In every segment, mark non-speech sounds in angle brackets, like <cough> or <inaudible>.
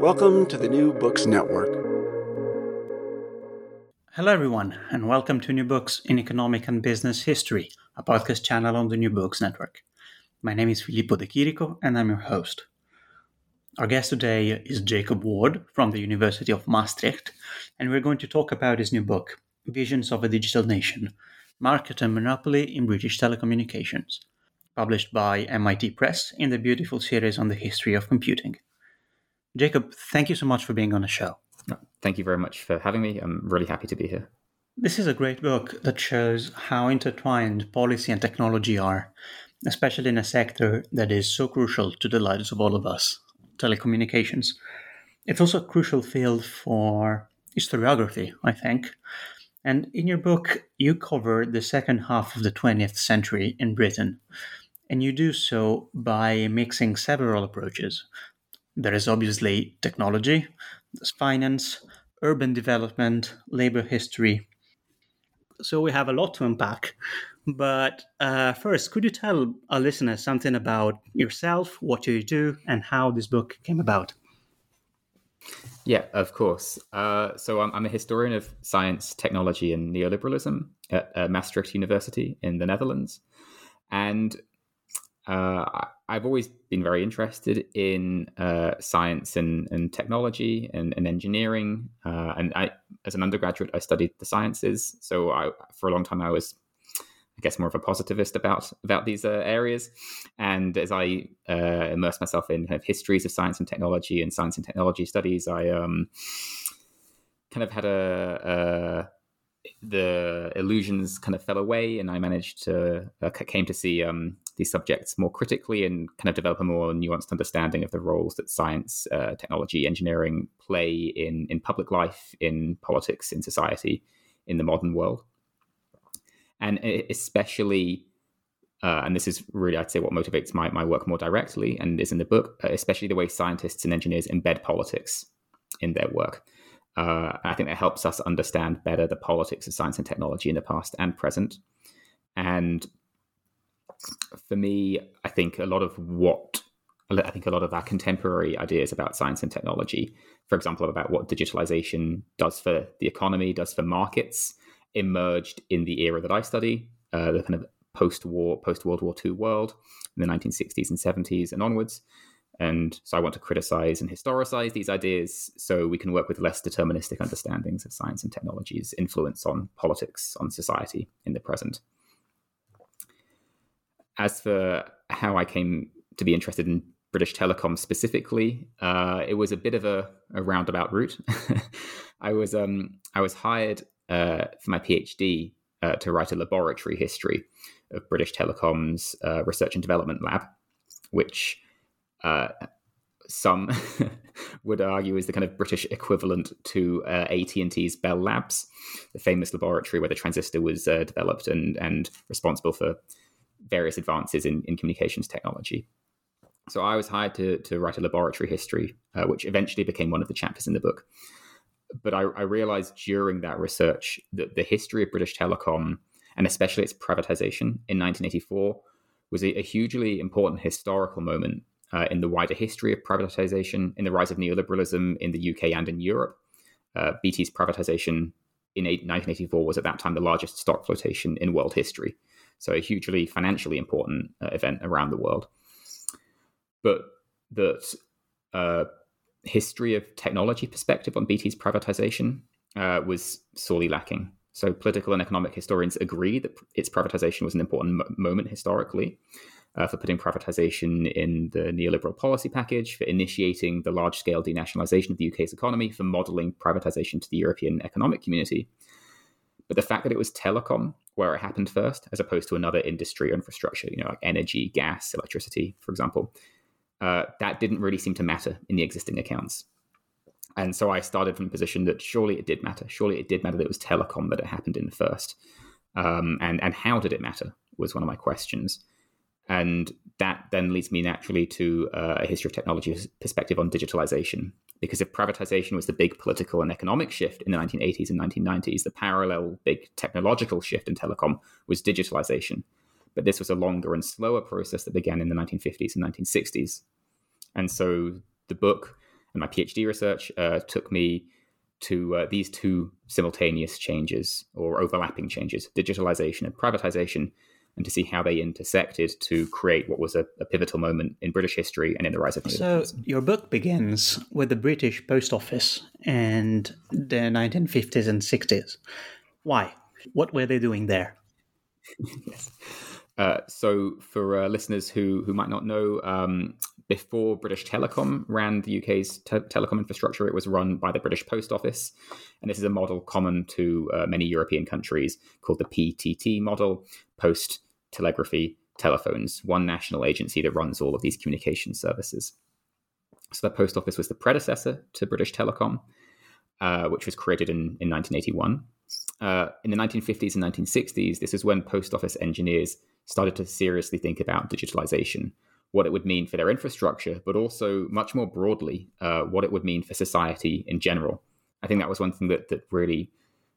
Welcome to the New Books Network. Hello, everyone, and welcome to New Books in Economic and Business History, a podcast channel on the New Books Network. My name is Filippo De Chirico, and I'm your host. Our guest today is Jacob Ward from the University of Maastricht, and we're going to talk about his new book, Visions of a Digital Nation Market and Monopoly in British Telecommunications, published by MIT Press in the beautiful series on the history of computing. Jacob, thank you so much for being on the show. Thank you very much for having me. I'm really happy to be here. This is a great book that shows how intertwined policy and technology are, especially in a sector that is so crucial to the lives of all of us telecommunications. It's also a crucial field for historiography, I think. And in your book, you cover the second half of the 20th century in Britain. And you do so by mixing several approaches there is obviously technology, there's finance, urban development, labor history. So we have a lot to unpack. But uh, first, could you tell our listeners something about yourself, what you do, and how this book came about? Yeah, of course. Uh, so I'm, I'm, a historian of science, technology, and neoliberalism at uh, Maastricht University in the Netherlands. And uh, I've always been very interested in uh, science and, and technology and, and engineering. Uh, and I, as an undergraduate, I studied the sciences. So I, for a long time, I was, I guess, more of a positivist about about these uh, areas. And as I uh, immersed myself in kind of histories of science and technology and science and technology studies, I um, kind of had a, a the illusions kind of fell away, and I managed to uh, came to see um, these subjects more critically and kind of develop a more nuanced understanding of the roles that science, uh, technology, engineering play in in public life, in politics, in society, in the modern world, and especially. Uh, and this is really, I'd say, what motivates my, my work more directly, and is in the book, uh, especially the way scientists and engineers embed politics in their work. Uh, I think that helps us understand better the politics of science and technology in the past and present. And for me, I think a lot of what I think a lot of our contemporary ideas about science and technology, for example, about what digitalization does for the economy, does for markets, emerged in the era that I study, uh, the kind of post-war, post-World War II world in the 1960s and 70s and onwards. And so I want to criticize and historicize these ideas so we can work with less deterministic understandings of science and technology's influence on politics, on society in the present as for how I came to be interested in British Telecom specifically, uh, it was a bit of a, a roundabout route. <laughs> I was um, I was hired uh, for my PhD uh, to write a laboratory history of British Telecom's uh, research and development lab, which uh, some <laughs> would argue is the kind of British equivalent to uh, AT&T's Bell Labs, the famous laboratory where the transistor was developed and and responsible for various advances in, in communications technology. So I was hired to, to write a laboratory history, uh, which eventually became one of the chapters in the book but I, I realized during that research that the history of British Telecom and especially its privatization in 1984 was a, a hugely important historical moment uh, in the wider history of privatization, in the rise of neoliberalism in the UK and in Europe. Uh, BT's privatization in 1984 was at that time the largest stock flotation in world history. So, a hugely financially important uh, event around the world. But that uh, history of technology perspective on BT's privatization uh, was sorely lacking. So, political and economic historians agree that its privatization was an important mo- moment historically uh, for putting privatization in the neoliberal policy package, for initiating the large scale denationalization of the UK's economy, for modeling privatization to the European economic community. But the fact that it was telecom where it happened first, as opposed to another industry or infrastructure, you know, like energy, gas, electricity, for example, uh, that didn't really seem to matter in the existing accounts. And so I started from the position that surely it did matter. Surely it did matter that it was telecom that it happened in first. Um, and, and how did it matter was one of my questions. And that then leads me naturally to uh, a history of technology perspective on digitalization. Because if privatization was the big political and economic shift in the 1980s and 1990s, the parallel big technological shift in telecom was digitalization. But this was a longer and slower process that began in the 1950s and 1960s. And so the book and my PhD research uh, took me to uh, these two simultaneous changes or overlapping changes digitalization and privatization and to see how they intersected to create what was a, a pivotal moment in British history and in the rise of So, your book begins with the British Post Office and the 1950s and 60s. Why? What were they doing there? <laughs> yes. Uh, so, for uh, listeners who who might not know, um, before British Telecom ran the UK's te- telecom infrastructure, it was run by the British Post Office, and this is a model common to uh, many European countries called the PTT model, Post Telegraphy Telephones, one national agency that runs all of these communication services. So, the Post Office was the predecessor to British Telecom, uh, which was created in, in 1981. Uh, in the 1950s and 1960s, this is when post office engineers started to seriously think about digitalization, what it would mean for their infrastructure, but also much more broadly, uh, what it would mean for society in general. I think that was one thing that that really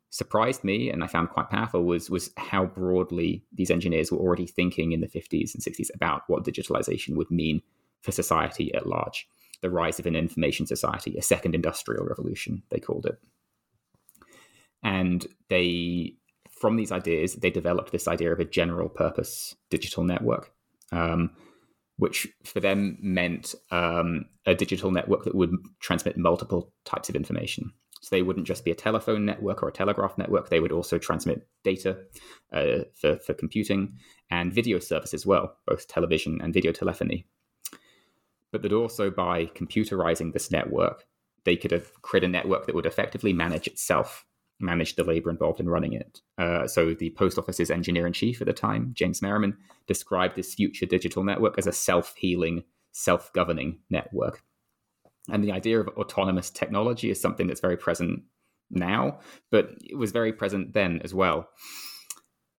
surprised me and I found quite powerful was was how broadly these engineers were already thinking in the 50s and 60s about what digitalization would mean for society at large. The rise of an information society, a second industrial revolution, they called it. And they from these ideas, they developed this idea of a general purpose digital network, um, which for them meant um, a digital network that would transmit multiple types of information. So they wouldn't just be a telephone network or a telegraph network, they would also transmit data uh, for, for computing and video service as well, both television and video telephony. But that also by computerizing this network, they could create a network that would effectively manage itself managed the labor involved in running it. Uh, so the post office's engineer in chief at the time, James Merriman, described this future digital network as a self healing, self governing network. And the idea of autonomous technology is something that's very present now, but it was very present then as well.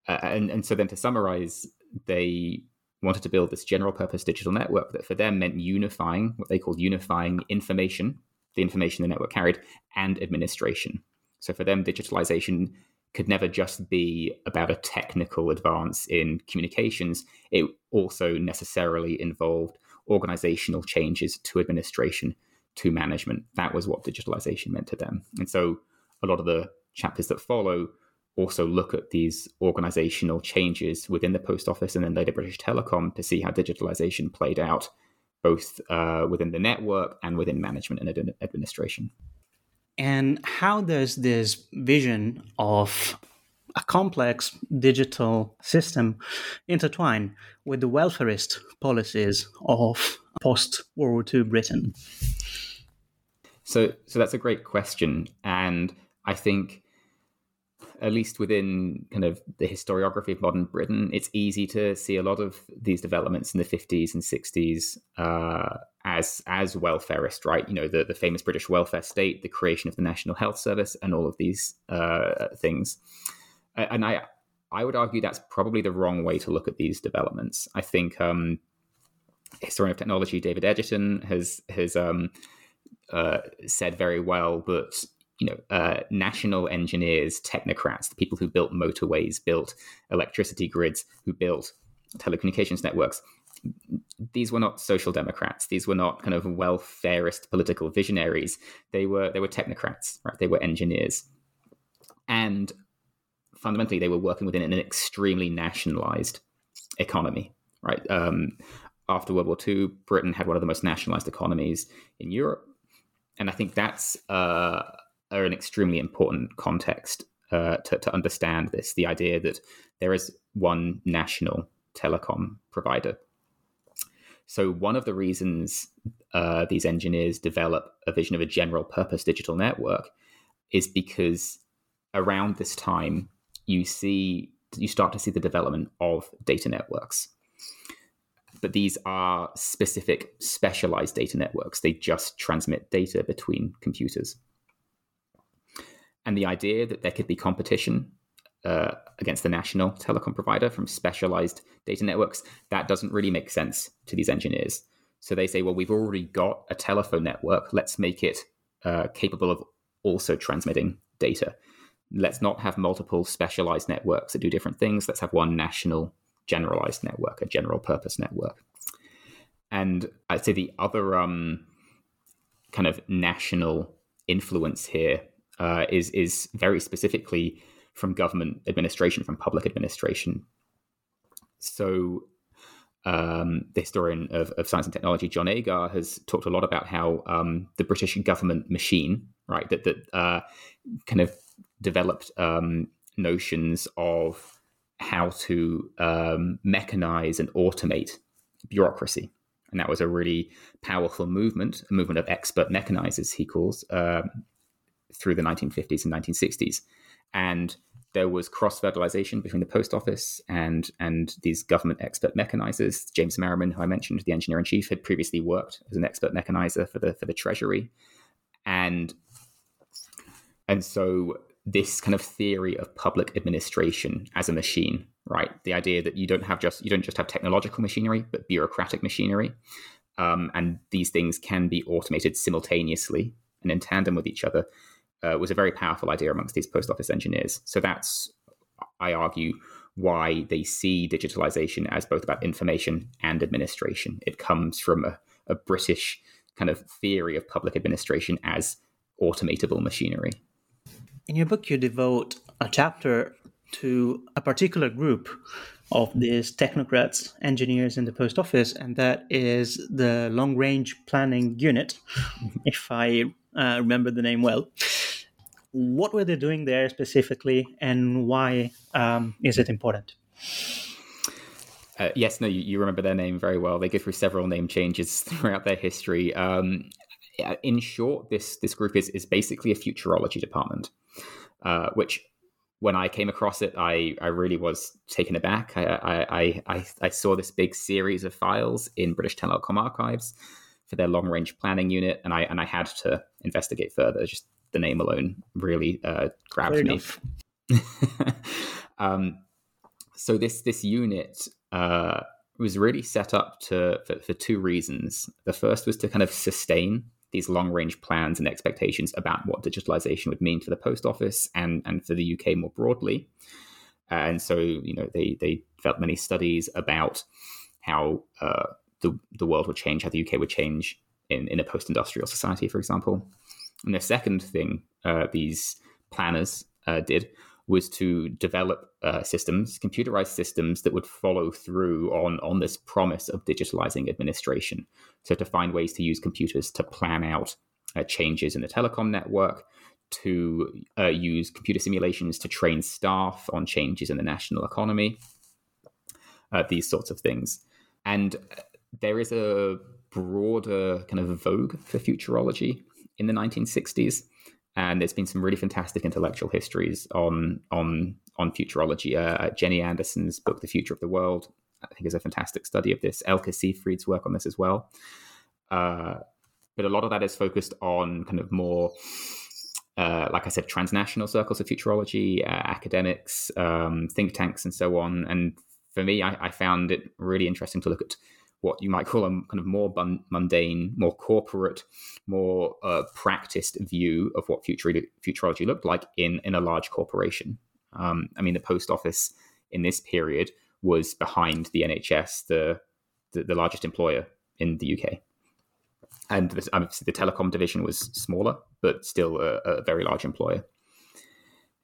Uh, and, and so then to summarize, they wanted to build this general purpose digital network that for them meant unifying what they called unifying information, the information the network carried, and administration. So for them, digitalization could never just be about a technical advance in communications. It also necessarily involved organizational changes to administration, to management. That was what digitalization meant to them. And so a lot of the chapters that follow also look at these organizational changes within the post office and then later British Telecom to see how digitalization played out both uh, within the network and within management and administration. And how does this vision of a complex digital system intertwine with the welfarist policies of post World War II Britain? So, so that's a great question, and I think at least within kind of the historiography of modern Britain, it's easy to see a lot of these developments in the 50s and 60s uh, as as welfarist, right? You know, the, the famous British welfare state, the creation of the National Health Service, and all of these uh, things. And I I would argue that's probably the wrong way to look at these developments. I think um, historian of technology David Edgerton has has um, uh, said very well that you know, uh, national engineers, technocrats, the people who built motorways, built electricity grids, who built telecommunications networks. These were not social democrats. These were not kind of welfareist political visionaries. They were they were technocrats, right? They were engineers, and fundamentally, they were working within an extremely nationalized economy, right? Um, after World War II, Britain had one of the most nationalized economies in Europe, and I think that's uh, an extremely important context uh, to, to understand this the idea that there is one national telecom provider. So, one of the reasons uh, these engineers develop a vision of a general purpose digital network is because around this time, you see you start to see the development of data networks. But these are specific, specialized data networks. They just transmit data between computers and the idea that there could be competition uh, against the national telecom provider from specialized data networks, that doesn't really make sense to these engineers. So they say, well, we've already got a telephone network. Let's make it uh, capable of also transmitting data. Let's not have multiple specialized networks that do different things. Let's have one national generalized network, a general purpose network. And I'd say the other um, kind of national influence here uh, is is very specifically from government administration, from public administration. So, um, the historian of, of, science and technology, John Agar, has talked a lot about how um, the British government machine, right, that that uh, kind of developed um, notions of how to um, mechanize and automate bureaucracy. And that was a really powerful movement, a movement of expert mechanizers, he calls, um, through the 1950s and 1960s. And there was cross fertilization between the post office and and these government expert mechanizers. James Merriman, who I mentioned, the engineer in chief, had previously worked as an expert mechanizer for the for the Treasury, and and so this kind of theory of public administration as a machine, right? The idea that you don't have just you don't just have technological machinery, but bureaucratic machinery, um, and these things can be automated simultaneously and in tandem with each other uh, was a very powerful idea amongst these post office engineers. So that's, I argue, why they see digitalization as both about information and administration. It comes from a, a British kind of theory of public administration as automatable machinery. In your book, you devote a chapter to a particular group of these technocrats, engineers in the post office, and that is the long range planning unit, <laughs> if I uh, remember the name well what were they doing there specifically, and why um, is it important? Uh, yes, no, you, you, remember their name very well. They go through several name changes <laughs> throughout their history. Um, in short, this this group is is basically a futurology department, uh, which when I came across it, I, I really was taken aback. I, I, I, I saw this big series of files in British Telecom archives for their long range planning unit, and I and I had to investigate further. Just the name alone really uh, grabbed Fair me. <laughs> um, so this this unit uh, was really set up to for, for, two reasons. The first was to kind of sustain these long range plans and expectations about what digitalization would mean for the post office and and for the UK more broadly. And so you know they they developed many studies about how uh, the the world would change, how the UK would change in, in a post industrial society, for example. And the second thing uh, these planners uh, did was to develop uh, systems, computerized systems that would follow through on, on this promise of digitalizing administration. So, to find ways to use computers to plan out uh, changes in the telecom network, to uh, use computer simulations to train staff on changes in the national economy, uh, these sorts of things. And there is a broader kind of vogue for futurology in the 1960s. And there's been some really fantastic intellectual histories on on on futurology. Uh, Jenny Andersson's book, The Future of the World, I think is a fantastic study of this. Elke Seefried's work on this as well. Uh, but a lot of that is focused on kind of more, uh, like I said, transnational circles of futurology, uh, academics, um, think tanks, and so on. And for me, I, I, found it really interesting to look at what you might call a kind of more mundane, more corporate, more uh, practiced view of what future, futurology looked like in, in a large corporation. Um, I mean, the post office in this period was behind the NHS, the, the, the largest employer in the UK. And the, the telecom division was smaller, but still a, a very large employer.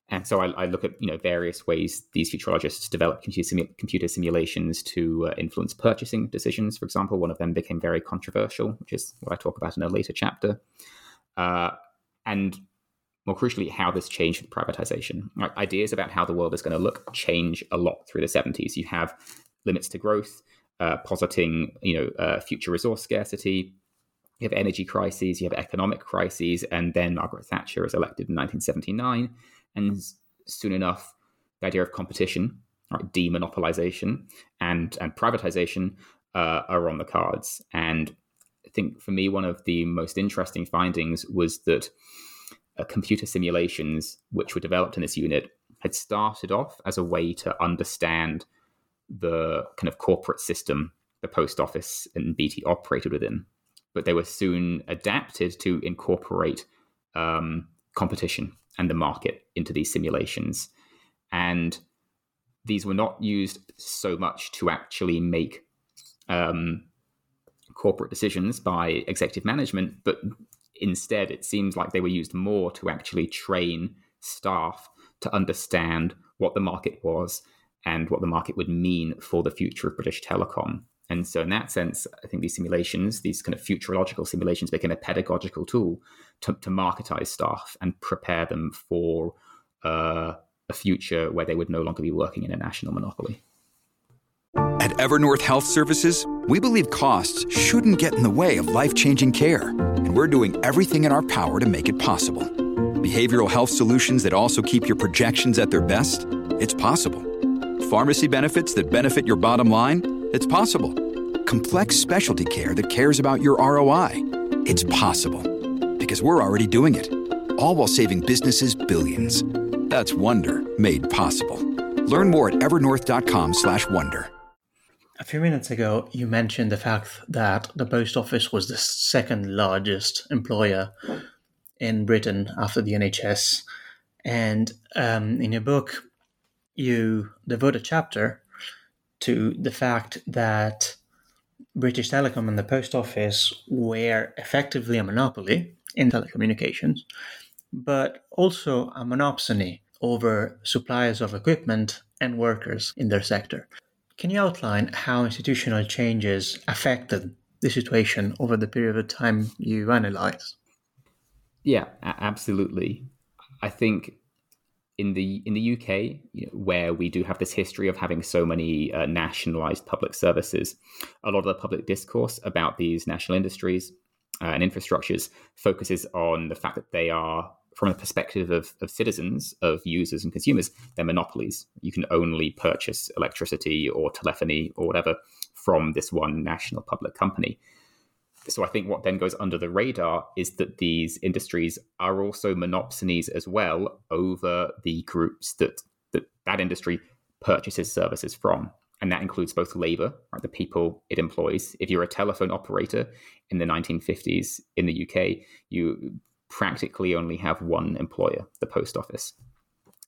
And so I, I, look at you know various ways these futurologists develop computer, simu- computer simulations to uh, influence purchasing decisions. For example, one of them became very controversial, which is what I talk about in a later chapter. Uh, and more crucially, how this changed with privatization. Ideas about how the world is going to look change a lot through the 70s. You have limits to growth, uh, positing you know uh, future resource scarcity. You have energy crises, you have economic crises, and then Margaret Thatcher is elected in 1979 and soon enough, the idea of competition, right, demonopolization, and and privatization uh, are on the cards. And I think for me, one of the most interesting findings was that uh, computer simulations, which were developed in this unit, had started off as a way to understand the kind of corporate system the post office and BT operated within, but they were soon adapted to incorporate um, competition and the market into these simulations. And these were not used so much to actually make um, corporate decisions by executive management, but instead it seems like they were used more to actually train staff to understand what the market was and what the market would mean for the future of British telecom. And so, in that sense, I think these simulations, these kind of futurological simulations, became a pedagogical tool to, to marketize staff and prepare them for uh, a future where they would no longer be working in a national monopoly. At Evernorth Health Services, we believe costs shouldn't get in the way of life changing care, and we're doing everything in our power to make it possible. Behavioral health solutions that also keep your projections at their best? It's possible. Pharmacy benefits that benefit your bottom line? It's possible. Complex specialty care that cares about your ROI. It's possible. Because we're already doing it. All while saving businesses billions. That's Wonder made possible. Learn more at evernorth.com/wonder. A few minutes ago, you mentioned the fact that the post office was the second largest employer in Britain after the NHS, and um, in your book, you devote a chapter to the fact that British Telecom and the Post Office were effectively a monopoly in telecommunications, but also a monopsony over suppliers of equipment and workers in their sector. Can you outline how institutional changes affected the situation over the period of time you analyze? Yeah, absolutely. I think in the in the UK, where we do have this history of having so many uh, nationalized public services, a lot of the public discourse about these national industries uh, and infrastructures focuses on the fact that they are, from a perspective of, of citizens, of users and consumers, they're monopolies. You can only purchase electricity or telephony or whatever from this one national public company so I think what then goes under the radar is that these industries are also monopsonies as well over the groups that that, that industry purchases services from. And that includes both labor, right, the people it employs. If you're a telephone operator in the 1950s in the UK, you practically only have one employer, the post office.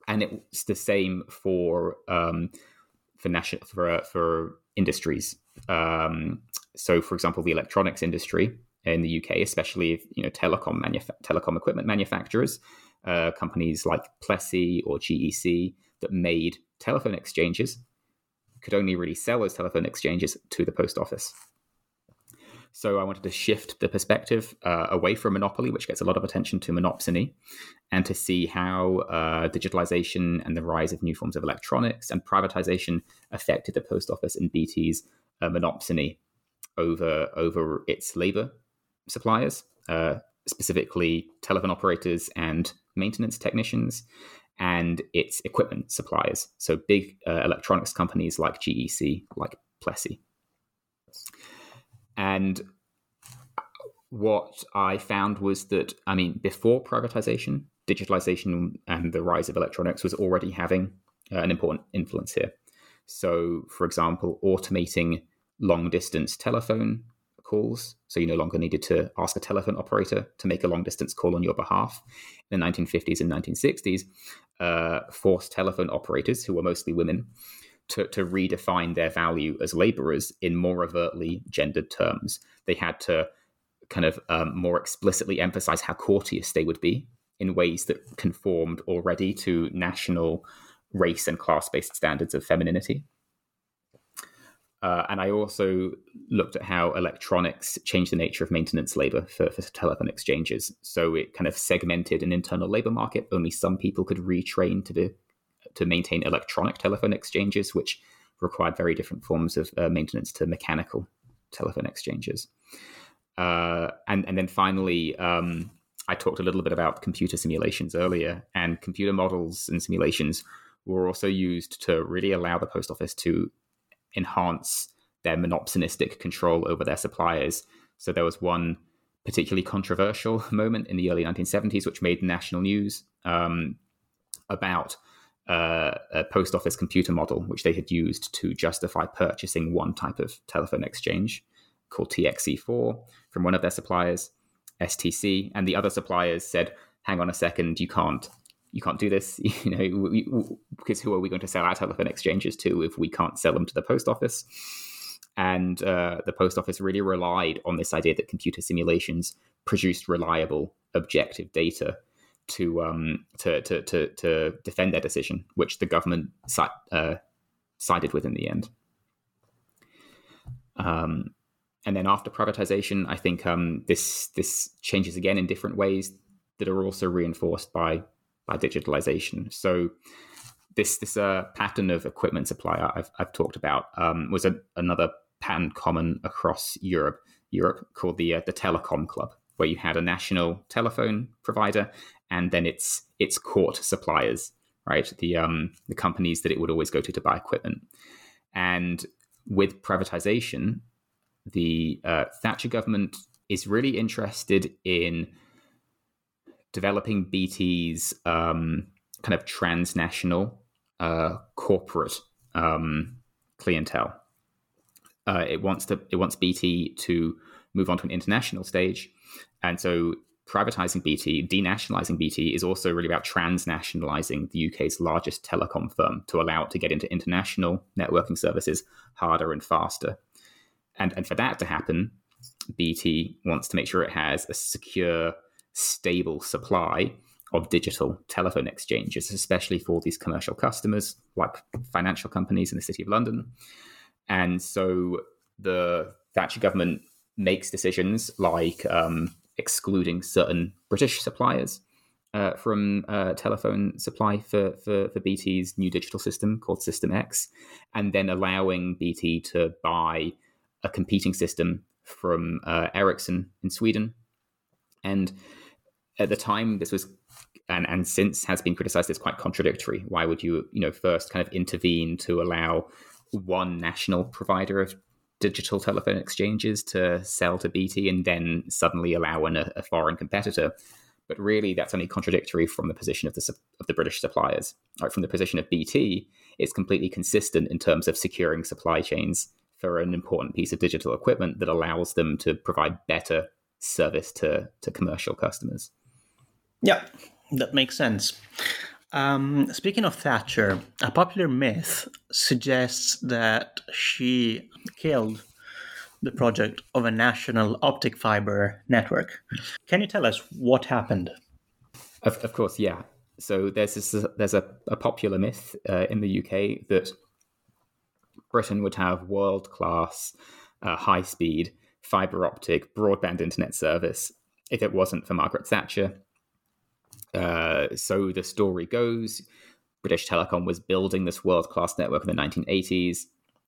And it's the same for um, for national for for industries. Um, so, for example, the electronics industry in the UK, especially you know telecom manuf- telecom equipment manufacturers, uh, companies like Plessey or GEC that made telephone exchanges could only really sell those telephone exchanges to the post office. So I wanted to shift the perspective uh, away from monopoly, which gets a lot of attention, to monopsony, and to see how uh, digitalization and the rise of new forms of electronics and privatization affected the post office and BT's uh, monopsony over over its labor suppliers, uh, specifically telephone operators and maintenance technicians, and its equipment suppliers. So big uh, electronics companies like GEC, like Plessey. And what I found was that, I mean, before privatization, digitalization and the rise of electronics was already having uh, an important influence here. So, for example, automating long distance telephone calls. So you no longer needed to ask a telephone operator to make a long distance call on your behalf. In the 1950s and 1960s, uh, forced telephone operators, who were mostly women, to, to redefine their value as laborers in more overtly gendered terms. They had to kind of um, more explicitly emphasize how courteous they would be in ways that conformed already to national race and class based standards of femininity. Uh, and I also looked at how electronics changed the nature of maintenance labor for, for telephone exchanges. So it kind of segmented an internal labor market. Only some people could retrain to do, to maintain electronic telephone exchanges, which required very different forms of uh, maintenance to mechanical telephone exchanges. Uh, and and then finally, um, I talked a little bit about computer simulations earlier, and computer models and simulations were also used to really allow the post office to enhance their monopsonistic control over their suppliers. So there was one particularly controversial <laughs> moment in the early 1970s, which made national news um, about uh, a post office computer model, which they had used to justify purchasing one type of telephone exchange called TXE4 from one of their suppliers. STC, and the other suppliers said, "Hang on a second, you can't." You can't do this, <laughs> you know, we, we, because who are we going to sell our telephone exchanges to if we can't sell them to the post office? And uh, the post office really relied on this idea that computer simulations produced reliable, objective data to um, to, to, to to defend their decision, which the government uh, sided with in the end. Um, and then after privatization, I think um, this this changes again in different ways that are also reinforced by by digitalization. So this this uh, pattern of equipment supplier I've, I've talked about um, was a, another pattern common across Europe. Europe called the uh, the telecom club, where you had a national telephone provider and then its its court suppliers, right? The um, the companies that it would always go to to buy equipment. And with privatization, the uh, Thatcher government is really interested in developing BT's um, kind of transnational uh, corporate um, clientele. Uh, it wants to it wants BT to move on to an international stage, and so privatizing BT, denationalizing BT, is also really about transnationalizing the UK's largest telecom firm to allow it to get into international networking services harder and faster. And, and for that to happen, BT wants to make sure it has a secure, stable supply of digital telephone exchanges, especially for these commercial customers like financial companies in the City of London. And so the Thatcher government makes decisions like um, excluding certain British suppliers uh, from uh, telephone supply for, for, for BT's new digital system called System X, and then allowing BT to buy a competing system from uh, Ericsson in Sweden. And at the time, this was and and since has been criticized as quite contradictory. Why would you you know first kind of intervene to allow one national provider of digital telephone exchanges to sell to BT and then suddenly allow an, a, foreign competitor? But really, that's only contradictory from the position of the of the British suppliers. Right, from the position of BT, it's completely consistent in terms of securing supply chains for an important piece of digital equipment that allows them to provide better service to, to commercial customers. Yeah, that makes sense. Um, speaking of Thatcher, a popular myth suggests that she killed the project of a national optic fiber network. Can you tell us what happened? Of, of course, yeah. So there's this, there's a, a popular myth uh, in the UK that Britain would have world class, uh, high speed, fiber optic, broadband internet service if it wasn't for Margaret Thatcher. Uh, so the story goes British Telecom was building this world class network in the 1980s.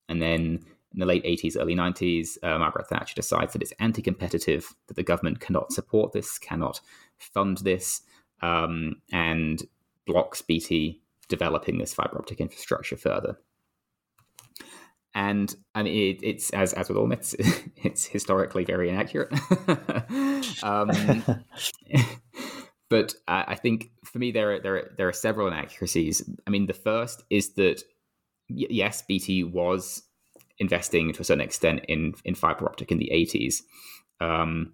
And then in the late 80s, early 90s, uh, Margaret Thatcher decides that it's anti competitive, that the government cannot support this, cannot fund this, um, and blocks BT developing this fiber optic infrastructure further and I mean it, it's as as with all myths, <laughs> it's historically very inaccurate. <laughs> um, <laughs> but I, think for me there are, there are, there are several inaccuracies. I mean, the first is that y- yes, BT was investing to a certain extent in in fiber optic in the 80s. Um,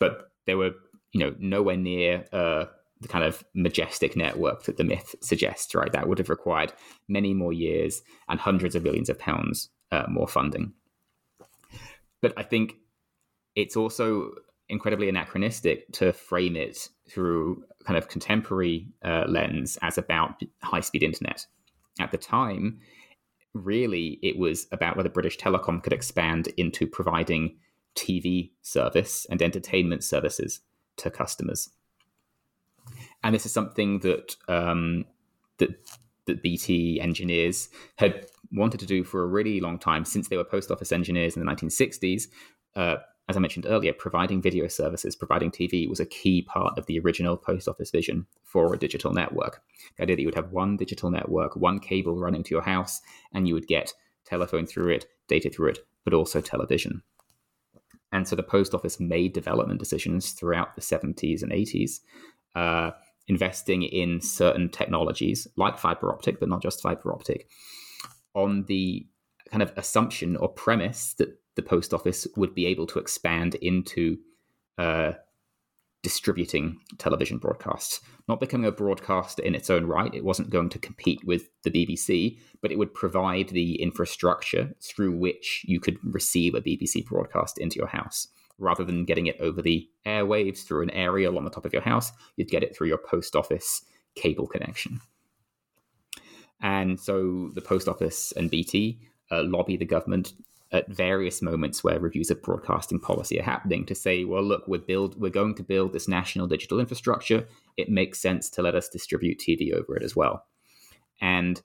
but they were, you know, nowhere near uh, the kind of majestic network that the myth suggests. Right, that would have required many more years and hundreds of billions of pounds uh, more funding. But I think it's also incredibly anachronistic to frame it through kind of contemporary uh, lens as about high speed internet. At the time, really, it was about whether British Telecom could expand into providing TV service and entertainment services to customers. And this is something that um, that that BT engineers had wanted to do for a really long time since they were post office engineers in the 1960s. Uh, as I mentioned earlier, providing video services, providing TV was a key part of the original post office vision for a digital network. The idea that you would have one digital network, one cable running to your house, and you would get telephone through it, data through it, but also television. And so the post office made development decisions throughout the 70s and 80s, uh, investing in certain technologies like fiber optic, but not just fiber optic, on the kind of assumption or premise that the post office would be able to expand into uh, distributing television broadcasts, not becoming a broadcaster in its own right. It wasn't going to compete with the BBC, but it would provide the infrastructure through which you could receive a BBC broadcast into your house. Rather than getting it over the airwaves through an aerial on the top of your house, you'd get it through your post office cable connection. And so the post office and BT uh, lobby the government at various moments where reviews of broadcasting policy are happening to say, well, look, we're build we're going to build this national digital infrastructure. It makes sense to let us distribute TV over it as well. And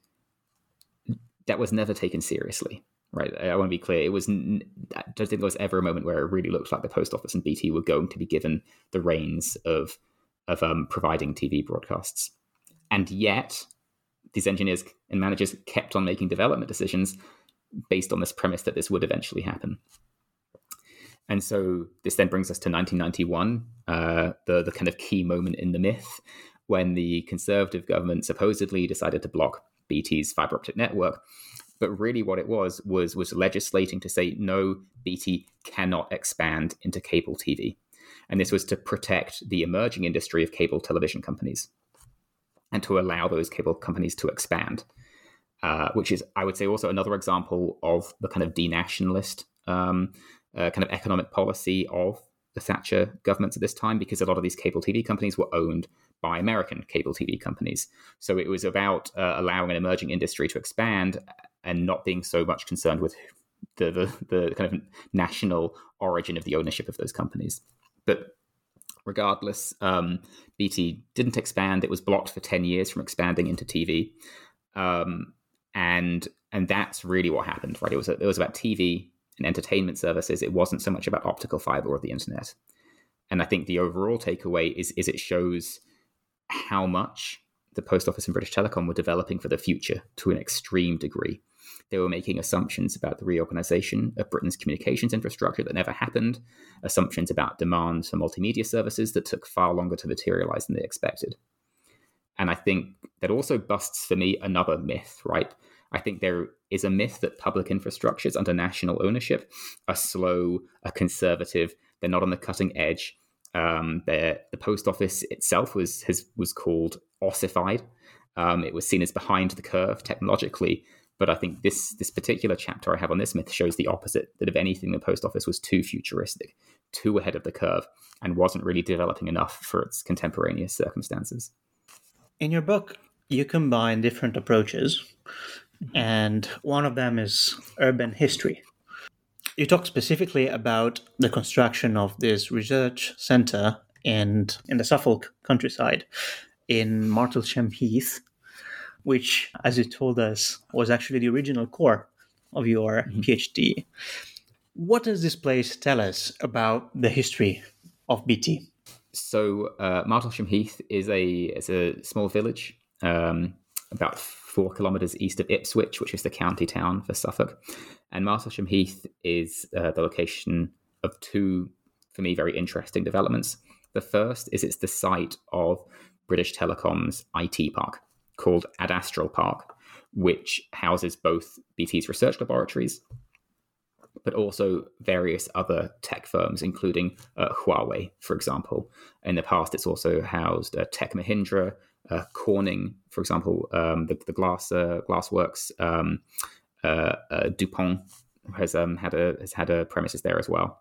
that was never taken seriously, right? I want to be clear. It was I don't think there was ever a moment where it really looked like the post office and BT were going to be given the reins of of um, providing TV broadcasts. And yet, these engineers and managers kept on making development decisions based on this premise that this would eventually happen. And so this then brings us to 1991, uh, the the kind of key moment in the myth when the conservative government supposedly decided to block BT's fiber optic network. But really, what it was was was legislating to say no, BT cannot expand into cable TV, and this was to protect the emerging industry of cable television companies, and to allow those cable companies to expand uh, which is, I would say, also another example of the kind of denationalist um, uh, kind of economic policy of the Thatcher governments at this time, because a lot of these cable TV companies were owned by American cable TV companies. So it was about uh, allowing an emerging industry to expand and not being so much concerned with the, the, the kind of national origin of the ownership of those companies. But regardless, um, BT didn't expand. It was blocked for 10 years from expanding into TV. Um, and and that's really what happened, right? It was it was about TV and entertainment services. It wasn't so much about optical fiber or the internet. And I think the overall takeaway is is it shows how much the post office and British Telecom were developing for the future to an extreme degree. They were making assumptions about the reorganization of Britain's communications infrastructure that never happened, assumptions about demand for multimedia services that took far longer to materialize than they expected. And I think that also busts for me another myth, right? I think there is a myth that public infrastructures under national ownership are slow, are conservative, they're not on the cutting edge. Um, the post office itself was has, was called ossified. Um, it was seen as behind the curve technologically, but I think this this particular chapter I have on this myth shows the opposite. That if anything, the post office was too futuristic, too ahead of the curve, and wasn't really developing enough for its contemporaneous circumstances. In your book, you combine different approaches, and one of them is urban history. You talk specifically about the construction of this research center in, in the Suffolk countryside in Martlesham Heath, which, as you told us, was actually the original core of your mm-hmm. PhD. What does this place tell us about the history of BT? So uh, Martlesham Heath is a is a small village um, about four kilometres east of Ipswich, which is the county town for Suffolk. And Martlesham Heath is uh, the location of two, for me, very interesting developments. The first is it's the site of British Telecom's IT park called Adastral Park, which houses both BT's research laboratories but also various other tech firms, including uh, Huawei, for example. In the past, it's also housed uh, Tech Mahindra, uh, Corning, for example, um, the, the glass uh, glassworks, um, uh, uh, Dupont has um, had a has had a premises there as well,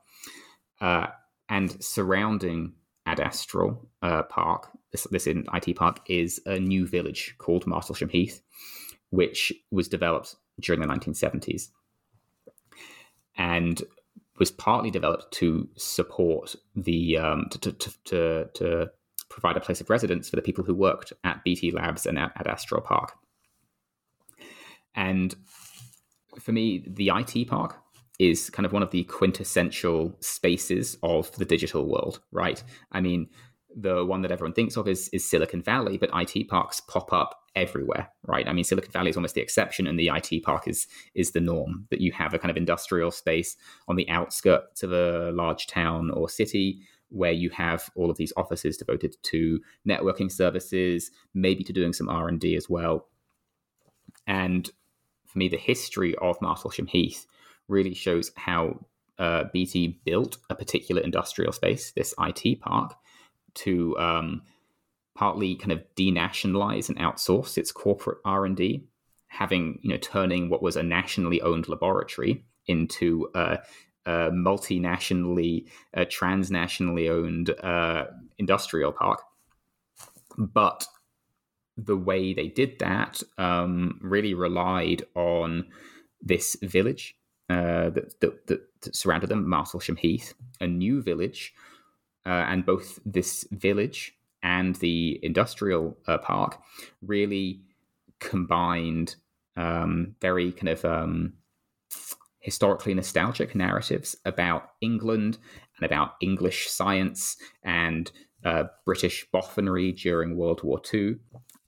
and surrounding Adastral Park, this this in IT Park is a new village called Martlesham Heath, which was developed during the 1970s and was partly developed to support the um, to, to, to, to, provide a place of residence for the people who worked at BT Labs and at, at Adastral Park. And for me, the IT park is kind of one of the quintessential spaces of the digital world, right? I mean, the one that everyone thinks of is, is Silicon Valley, but IT parks pop up everywhere, right? I mean, Silicon Valley is almost the exception, and the IT park is is the norm. That you have a kind of industrial space on the outskirts of a large town or city where you have all of these offices devoted to networking services, maybe to doing some R and D as well. And for me, the history of Martlesham Heath really shows how uh, BT built a particular industrial space, this IT park, to um, partly kind of denationalize and outsource its corporate R&D, having, you know, turning what was a nationally owned laboratory into a, a multinationally, a transnationally owned uh, industrial park. But the way they did that um, really relied on this village uh, that, that, that, surrounded them, Martlesham Heath, a new village, uh, and both this village and the industrial uh, park really combined um, very kind of um, historically nostalgic narratives about England and about English science and uh, British boffinery during World War II,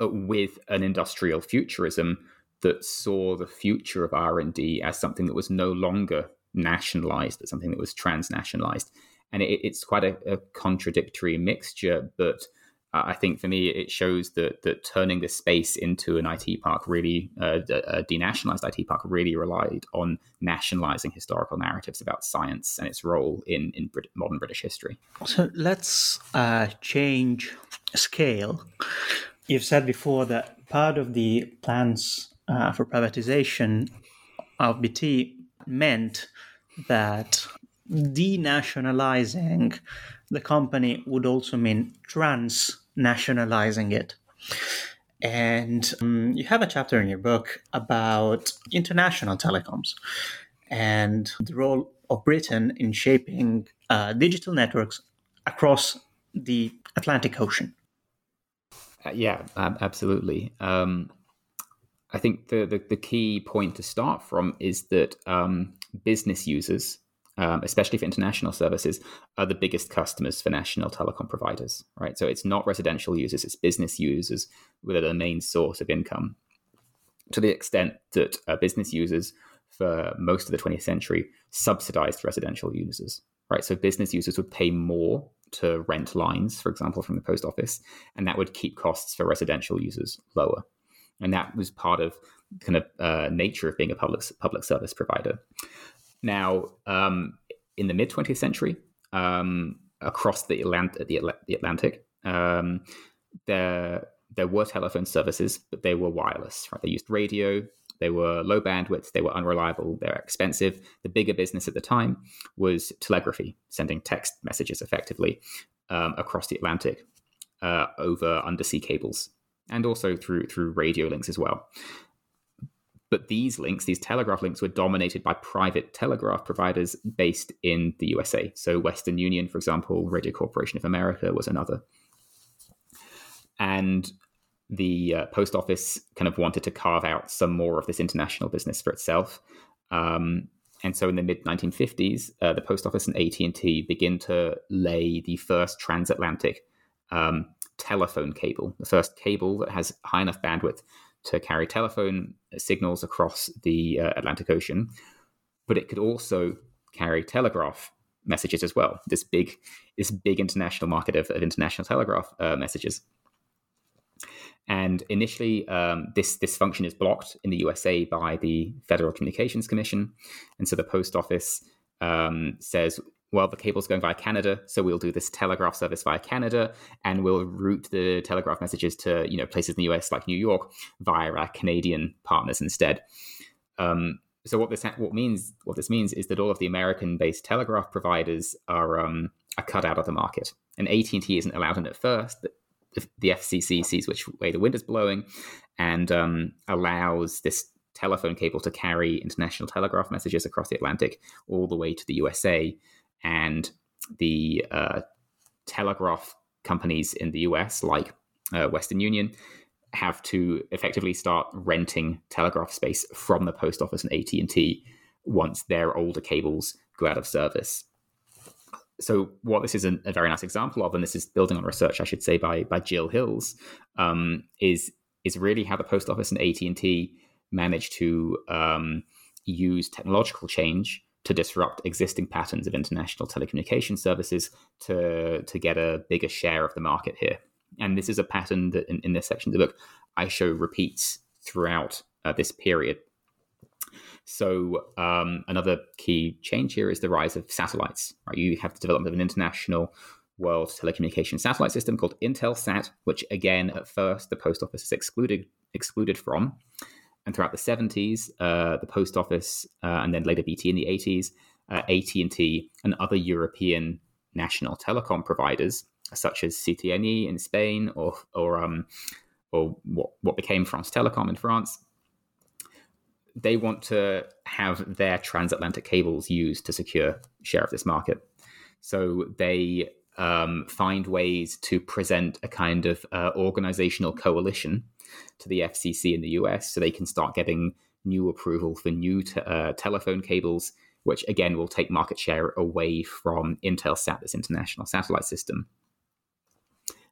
uh, with an industrial futurism that saw the future of R&D as something that was no longer nationalized, as something that was transnationalized. And it, it's quite a, a contradictory mixture, but I think for me, it shows that that turning this space into an IT park really, uh, a denationalized IT park, really relied on nationalizing historical narratives about science and its role in in Brit- modern British history. So let's uh, change scale. You've said before that part of the plans uh, for privatization of BT meant that denationalizing the company would also mean transnationalizing it. And um, you have a chapter in your book about international telecoms and the role of Britain in shaping uh, digital networks across the Atlantic Ocean. Uh, yeah, absolutely. Um, I think the, the, the key point to start from is that um, business users um, especially for international services, are the biggest customers for national telecom providers, right? So it's not residential users, it's business users that are the main source of income. To the extent that uh, business users, for most of the 20th century, subsidized residential users, right? So business users would pay more to rent lines, for example, from the post office, and that would keep costs for residential users lower. And that was part of kind of uh, nature of being a public public service provider. Now, um, in the mid 20th century, um, across the, Atlant- the, the Atlantic, um, there there were telephone services, but they were wireless. Right? They used radio. They were low bandwidth. They were unreliable. They were expensive. The bigger business at the time was telegraphy, sending text messages effectively um, across the Atlantic uh, over undersea cables, and also through through radio links as well. But these links, these telegraph links, were dominated by private telegraph providers based in the USA. So, Western Union, for example, Radio Corporation of America was another. And the uh, post office kind of wanted to carve out some more of this international business for itself. Um, and so, in the mid 1950s, uh, the post office and AT and T begin to lay the first transatlantic um, telephone cable, the first cable that has high enough bandwidth to carry telephone signals across the uh, Atlantic Ocean, but it could also carry telegraph messages as well. This big, this big international market of, of international telegraph uh, messages. And initially, um, this this function is blocked in the USA by the Federal Communications Commission, and so the post office um, says, "Well, the cable's going via Canada, so we'll do this telegraph service via Canada, and we'll route the telegraph messages to you know places in the US like New York via our Canadian partners instead." Um, so what this what means what this means is that all of the American-based telegraph providers are um, are cut out of the market, and AT and T isn't allowed in at first the FCC sees which way the wind is blowing and um, allows this telephone cable to carry international telegraph messages across the Atlantic all the way to the USA. And the uh, telegraph companies in the US, like uh, Western Union, have to effectively start renting telegraph space from the post office and AT&T once their older cables go out of service. So what this is a, very nice example of, and this is building on research, I should say, by by Jill Hills, um, is is really how the post office and AT and T managed to um, use technological change to disrupt existing patterns of international telecommunication services to to get a bigger share of the market here. And this is a pattern that in, in this section of the book I show repeats throughout uh, this period. So um, another key change here is the rise of satellites. Right? You have the development of an international world telecommunication satellite system called Intelsat, which again at first the post office is excluded excluded from, and throughout the 70s, uh, the post office uh, and then later BT in the 80s, uh, AT&T and other European national telecom providers such as CTNE in Spain or or um, or what what became France Telecom in France they want to have their transatlantic cables used to secure share of this market. So they um, find ways to present a kind of uh, organizational coalition to the FCC in the US so they can start getting new approval for new t- uh, telephone cables, which again will take market share away from Intelsat, this international satellite system.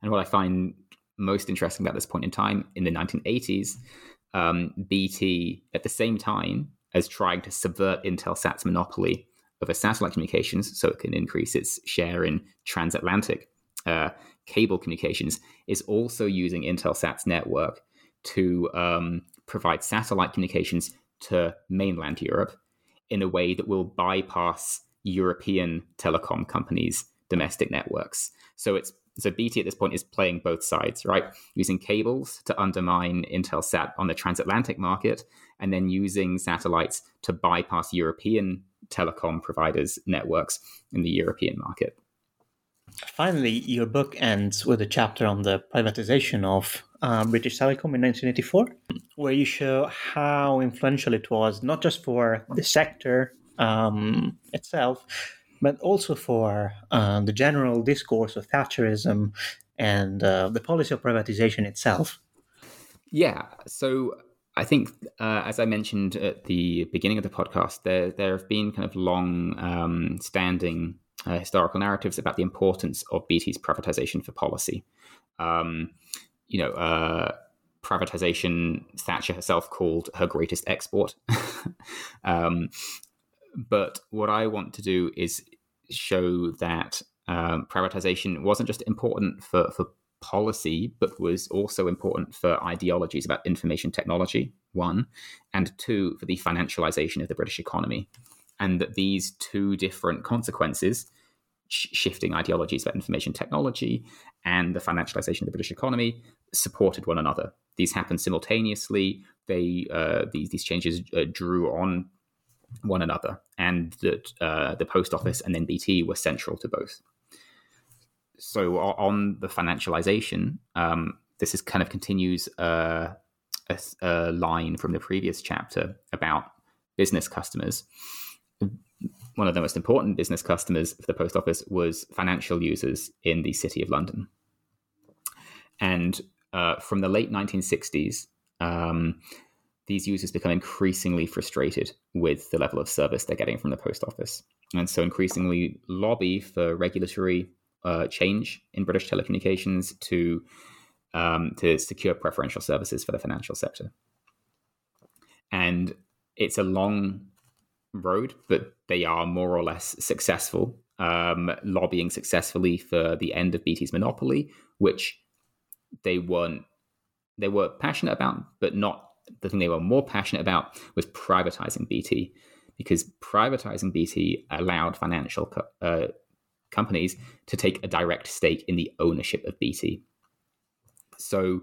And what I find most interesting about this point in time in the 1980s um, BT at the same time as trying to subvert Intelsat's monopoly over satellite communications so it can increase its share in transatlantic uh, cable communications, is also using Intelsat's network to um, provide satellite communications to mainland Europe in a way that will bypass European telecom companies' domestic networks. So it's so BT at this point is playing both sides, right? Using cables to undermine Intelsat on the transatlantic market, and then using satellites to bypass European telecom providers' networks in the European market. Finally, your book ends with a chapter on the privatization of uh, British Telecom in 1984, where you show how influential it was, not just for the sector um, itself, but also for uh, the general discourse of Thatcherism and uh, the policy of privatization itself. Yeah. So I think, uh, as I mentioned at the beginning of the podcast, there there have been kind of long um, standing uh, historical narratives about the importance of BT's privatization for policy. Um, you know, uh, privatization, Thatcher herself called her greatest export. <laughs> um, but what I want to do is show that um, privatization wasn't just important for, for policy, but was also important for ideologies about information technology, one, and two, for the financialization of the British economy. And that these two different consequences, sh- shifting ideologies about information technology and the financialization of the British economy, supported one another. These happened simultaneously. They uh, these these changes uh, drew on one another, and that uh, the post office and then BT were central to both. So on the financialization, um, this is kind of continues uh, a, a, line from the previous chapter about business customers. One of the most important business customers for the post office was financial users in the city of London. And uh, from the late 1960s, um, these users become increasingly frustrated with the level of service they're getting from the post office. And so increasingly lobby for regulatory uh, change in British telecommunications to, um, to secure preferential services for the financial sector. And it's a long road, but they are more or less successful, um, lobbying successfully for the end of BT's monopoly, which they weren't they were passionate about, but not the thing they were more passionate about was privatizing BT, because privatizing BT allowed financial co- uh, companies to take a direct stake in the ownership of BT. So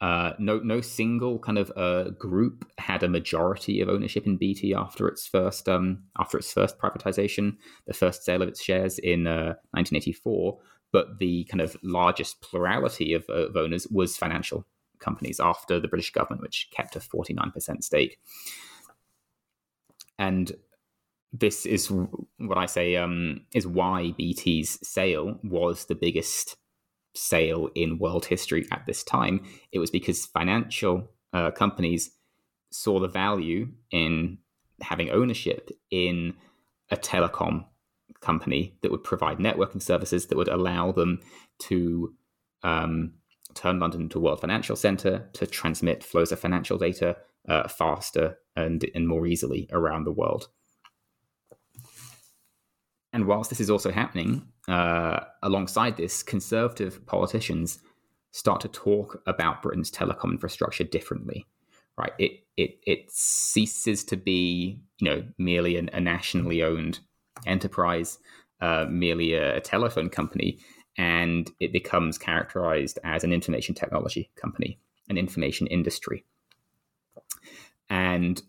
uh, no no single kind of uh, group had a majority of ownership in BT after its first um, after its first privatization, the first sale of its shares in uh, 1984. But the kind of largest plurality of, of, owners was financial companies after the British government, which kept a 49% stake. And this is what I say um, is why BT's sale was the biggest sale in world history at this time. It was because financial uh, companies saw the value in having ownership in a telecom company that would provide networking services that would allow them to um, turn London into a world financial center, to transmit flows of financial data uh, faster and, and more easily around the world. And whilst this is also happening, uh, alongside this, conservative politicians start to talk about Britain's telecom infrastructure differently. Right? It it it ceases to be you know merely an, a nationally owned enterprise, uh, merely a, a telephone company, and it becomes characterized as an information technology company, an information industry. And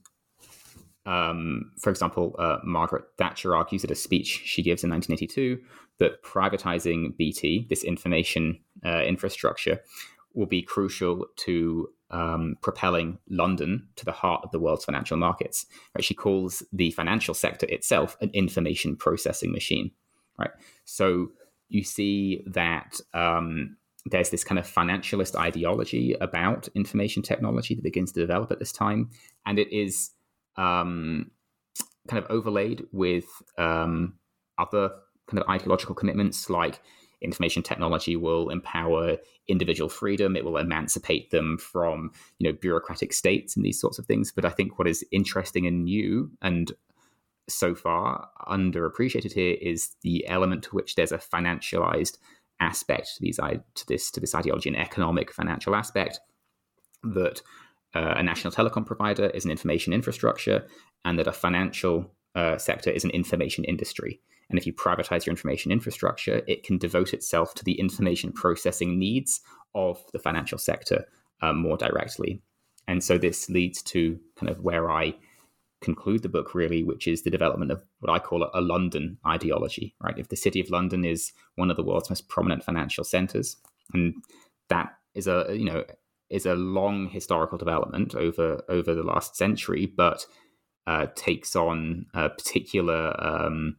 um, for example, uh, Margaret Thatcher argues at a speech she gives in 1982 that privatizing BT, this information uh, infrastructure, will be crucial to um, propelling London to the heart of the world's financial markets. Right? She calls the financial sector itself an information processing machine. Right. So you see that um, there's this kind of financialist ideology about information technology that begins to develop at this time, and it is um, kind of overlaid with um, other kind of ideological commitments like information technology will empower individual freedom it will emancipate them from you know bureaucratic states and these sorts of things. But i think what is interesting and new and so far underappreciated here is the element to which there's a financialized aspect to these to this to this ideology an economic financial aspect that uh, a national telecom provider is an information infrastructure and that a financial uh, sector is an information industry. And if you privatize your information infrastructure, it can devote itself to the information processing needs of the financial sector um, more directly. And so this leads to kind of where I conclude the book, really, which is the development of what I call a London ideology, right? If the city of London is one of the world's most prominent financial centers, and that is a, you know, is a long historical development over over the last century, but uh, takes on a particular um,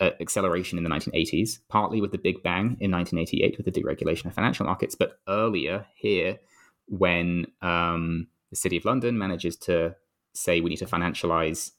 uh, acceleration in the 1980s, partly with the Big Bang in 1988 with the deregulation of financial markets, but earlier here when um, the City of London manages to say we need to financialize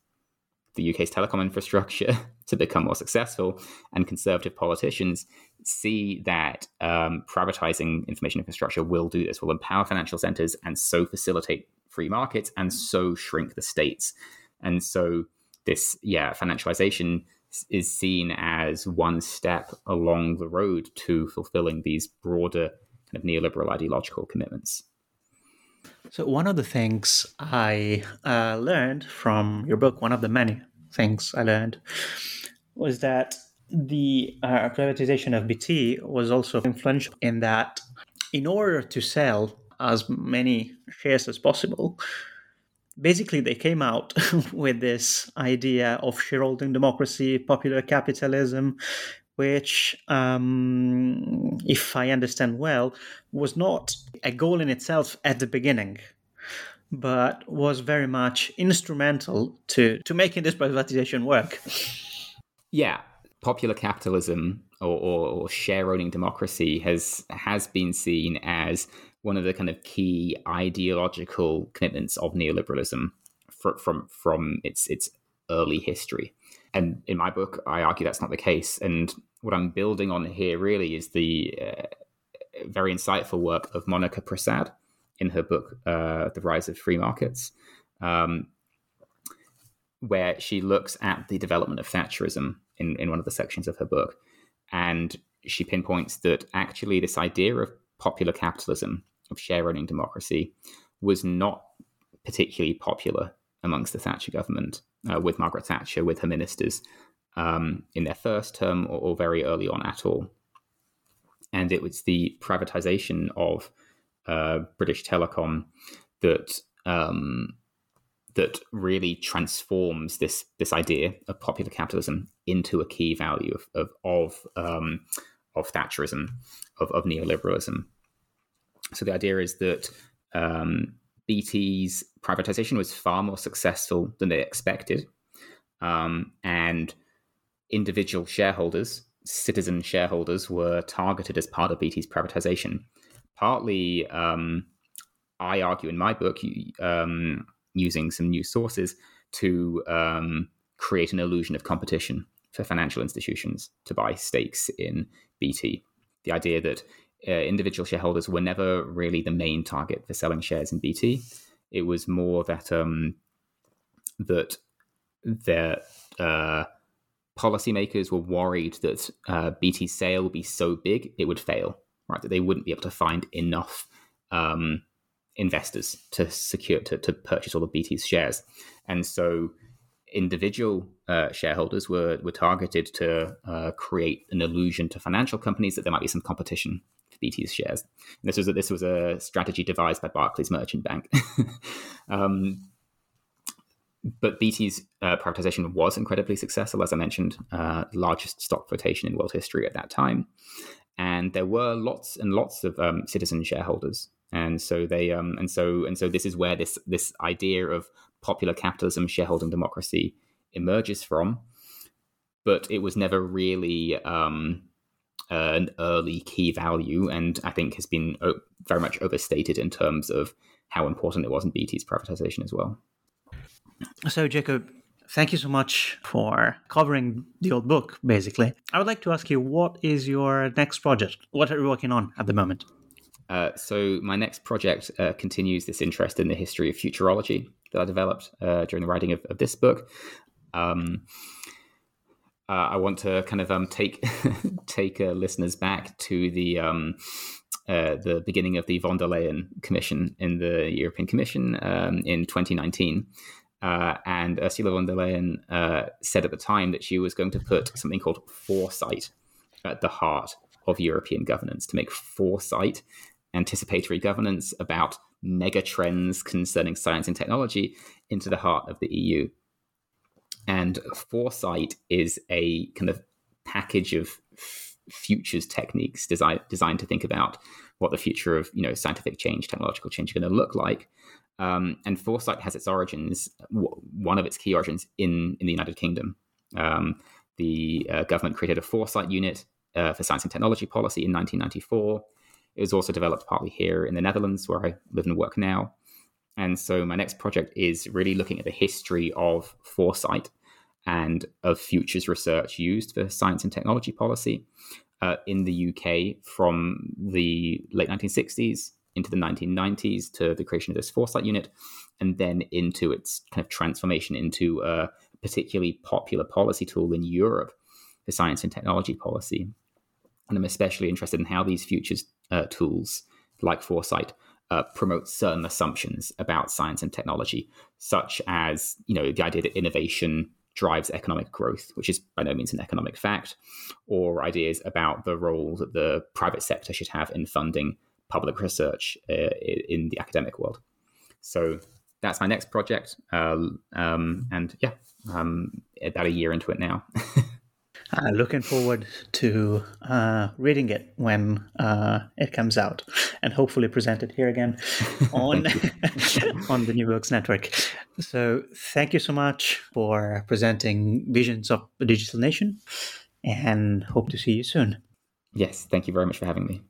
the UK's telecom infrastructure <laughs> to become more successful, and conservative politicians see that um, privatizing information infrastructure will do this, will empower financial centers and so facilitate free markets and so shrink the states. And so this, yeah, financialization is seen as one step along the road to fulfilling these broader kind of neoliberal ideological commitments. So, one of the things I uh, learned from your book, one of the many things I learned, was that the uh, privatization of BT was also influential in that, in order to sell as many shares as possible, basically they came out <laughs> with this idea of shareholding democracy, popular capitalism, which, um, if I understand well, was not a goal in itself at the beginning, but was very much instrumental to, to making this privatization work. Yeah, popular capitalism or, or, or share owning democracy has has been seen as one of the kind of key ideological commitments of neoliberalism for, from from its its early history. And in my book, I argue that's not the case. And what I'm building on here really is the uh, very insightful work of Monica Prasad in her book, uh, The Rise of Free Markets, um, where she looks at the development of Thatcherism in, in one of the sections of her book. And she pinpoints that actually this idea of popular capitalism of share owning democracy was not particularly popular amongst the Thatcher government, uh, with Margaret Thatcher, with her ministers um, in their first term or, or, very early on at all. And it was the privatization of uh, British Telecom that um, that really transforms this this idea of popular capitalism into a key value of of of, um, of Thatcherism, of, of neoliberalism. So the idea is that um, BT's privatization was far more successful than they expected, um, and individual shareholders, citizen shareholders, were targeted as part of BT's privatization. Partly, um, I argue in my book, um, using some new sources, to um, create an illusion of competition for financial institutions to buy stakes in BT. The idea that uh, individual shareholders were never really the main target for selling shares in BT. It was more that um, that their uh, policymakers were worried that uh, BT's sale would be so big it would fail, right? That they wouldn't be able to find enough um, investors to secure to, to purchase all of BT's shares, and so individual uh, shareholders were were targeted to uh, create an illusion to financial companies that there might be some competition for BT's shares. And this was a, this was a strategy devised by Barclays Merchant Bank. <laughs> um, but BT's uh, privatization was incredibly successful, as I mentioned, uh, largest stock flotation in world history at that time, and there were lots and lots of um, citizen shareholders, and so they um, and so and so this is where this this idea of popular capitalism, shareholding democracy emerges from, but it was never really um, an early key value, and I think has been very much overstated in terms of how important it was in BT's privatization as well. So, Jacob, thank you so much for covering the old book, basically. I would like to ask you, what is your next project? What are you working on at the moment? Uh, so, my next project uh, continues this interest in the history of futurology that I developed uh, during the writing of, of this book. Um, uh, I want to kind of um, take <laughs> take uh, listeners back to the um, uh, the beginning of the von der Leyen Commission in the European Commission um, in 2019. Uh, and Ursula von der Leyen uh, said at the time that she was going to put something called foresight at the heart of European governance to make foresight, anticipatory governance about mega trends concerning science and technology into the heart of the EU. And foresight is a kind of package of futures techniques designed to think about what the future of you know scientific change, technological change, are going to look like. Um, and foresight has its origins, one of its key origins in, in the United Kingdom. Um, the uh, government created a foresight unit uh, for science and technology policy in 1994. It was also developed partly here in the Netherlands, where I live and work now. And so my next project is really looking at the history of foresight and of futures research used for science and technology policy uh, in the UK from the late 1960s into the 1990s to the creation of this foresight unit, and then into its kind of transformation into a particularly popular policy tool in Europe for science and technology policy. And I'm especially interested in how these futures uh, tools, like foresight, uh, promote certain assumptions about science and technology, such as you know the idea that innovation drives economic growth, which is by no means an economic fact, or ideas about the role that the private sector should have in funding public research uh, in the academic world. So that's my next project. Uh, um, and yeah, um, about a year into it now. <laughs> uh, looking forward to uh, reading it when uh, it comes out and hopefully present it here again <laughs> on <laughs> on the New Books Network. So thank you so much for presenting Visions of a Digital Nation and hope to see you soon. Yes, thank you very much for having me.